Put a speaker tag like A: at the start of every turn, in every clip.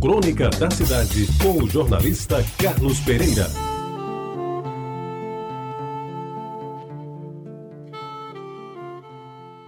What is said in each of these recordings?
A: Crônica da Cidade, com o jornalista Carlos Pereira.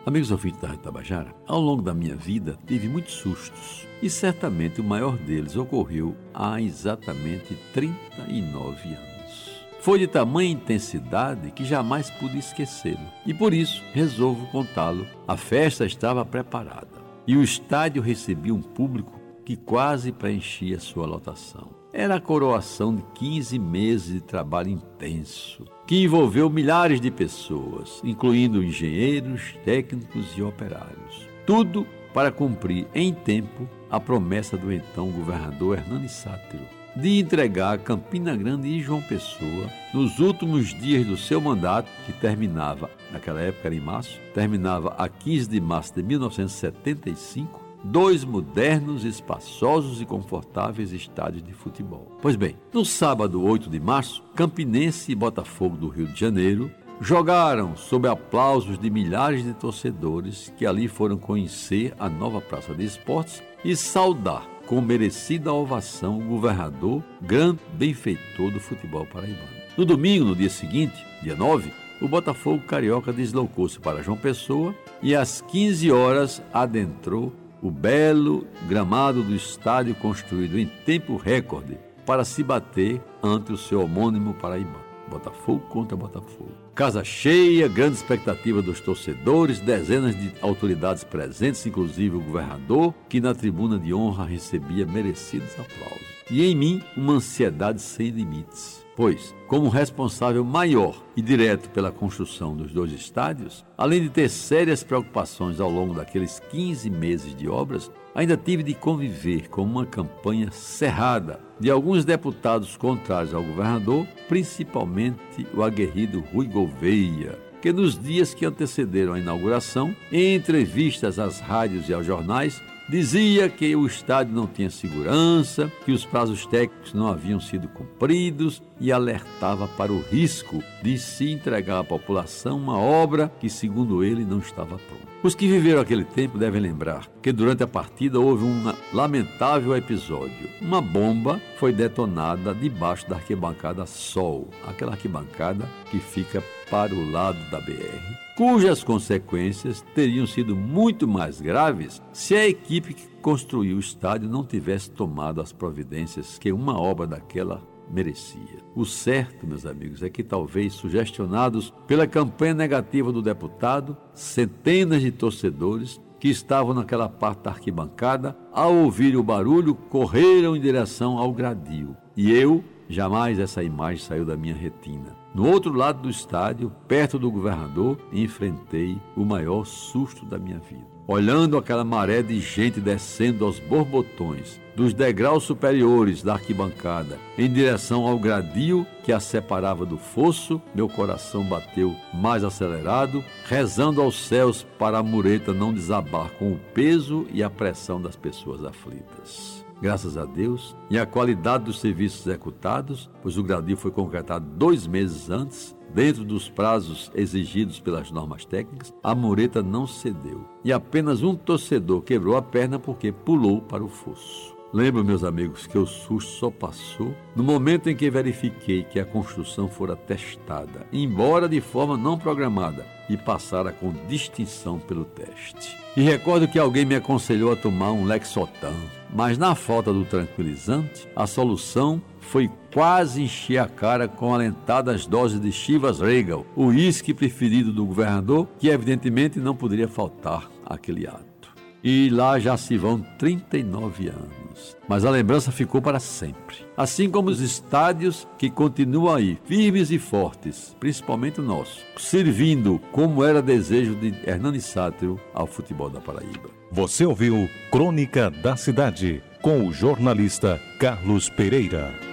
B: Amigos ouvintes da Rádio Tabajara, ao longo da minha vida tive muitos sustos e certamente o maior deles ocorreu há exatamente 39 anos. Foi de tamanha intensidade que jamais pude esquecê-lo e por isso resolvo contá-lo. A festa estava preparada e o estádio recebia um público que quase preenchia sua lotação. Era a coroação de 15 meses de trabalho intenso, que envolveu milhares de pessoas, incluindo engenheiros, técnicos e operários. Tudo para cumprir em tempo a promessa do então governador Hernani Sátiro de entregar Campina Grande e João Pessoa nos últimos dias do seu mandato, que terminava, naquela época era em março, terminava a 15 de março de 1975, dois modernos, espaçosos e confortáveis estádios de futebol. Pois bem, no sábado 8 de março, Campinense e Botafogo do Rio de Janeiro jogaram sob aplausos de milhares de torcedores que ali foram conhecer a nova Praça de Esportes e saudar com merecida ovação o governador, grande benfeitor do futebol paraibano. No domingo, no dia seguinte, dia 9, o Botafogo Carioca deslocou-se para João Pessoa e às 15 horas adentrou o belo gramado do estádio construído em tempo recorde para se bater ante o seu homônimo paraibano. Botafogo contra Botafogo. Casa cheia, grande expectativa dos torcedores, dezenas de autoridades presentes, inclusive o governador, que na tribuna de honra recebia merecidos aplausos. E em mim, uma ansiedade sem limites pois, como responsável maior e direto pela construção dos dois estádios, além de ter sérias preocupações ao longo daqueles 15 meses de obras, ainda tive de conviver com uma campanha cerrada de alguns deputados contrários ao governador, principalmente o aguerrido Rui Gouveia, que nos dias que antecederam a inauguração, em entrevistas às rádios e aos jornais, Dizia que o estádio não tinha segurança, que os prazos técnicos não haviam sido cumpridos e alertava para o risco de se entregar à população uma obra que, segundo ele, não estava pronta. Os que viveram aquele tempo devem lembrar que durante a partida houve um lamentável episódio. Uma bomba foi detonada debaixo da arquibancada Sol, aquela arquibancada que fica para o lado da BR cujas consequências teriam sido muito mais graves se a equipe que construiu o estádio não tivesse tomado as providências que uma obra daquela merecia. O certo, meus amigos, é que talvez sugestionados pela campanha negativa do deputado, centenas de torcedores que estavam naquela parte da arquibancada, ao ouvir o barulho, correram em direção ao gradil. E eu, jamais essa imagem saiu da minha retina. No outro lado do estádio, perto do governador, enfrentei o maior susto da minha vida. Olhando aquela maré de gente descendo aos borbotões dos degraus superiores da arquibancada em direção ao gradil que a separava do fosso, meu coração bateu mais acelerado, rezando aos céus para a mureta não desabar com o peso e a pressão das pessoas aflitas graças a Deus, e a qualidade dos serviços executados, pois o gradil foi concretado dois meses antes, dentro dos prazos exigidos pelas normas técnicas, a mureta não cedeu. E apenas um torcedor quebrou a perna porque pulou para o fosso. Lembro, meus amigos, que o susto só passou no momento em que verifiquei que a construção fora testada, embora de forma não programada, e passara com distinção pelo teste. E recordo que alguém me aconselhou a tomar um Lexotan, mas na falta do tranquilizante, a solução foi quase encher a cara com alentadas doses de Chivas Regal, o uísque preferido do governador, que evidentemente não poderia faltar aquele ato. E lá já se vão 39 anos. Mas a lembrança ficou para sempre. Assim como os estádios que continuam aí, firmes e fortes, principalmente o nosso, servindo como era desejo de Hernani Sátiro ao futebol da Paraíba.
A: Você ouviu Crônica da Cidade com o jornalista Carlos Pereira.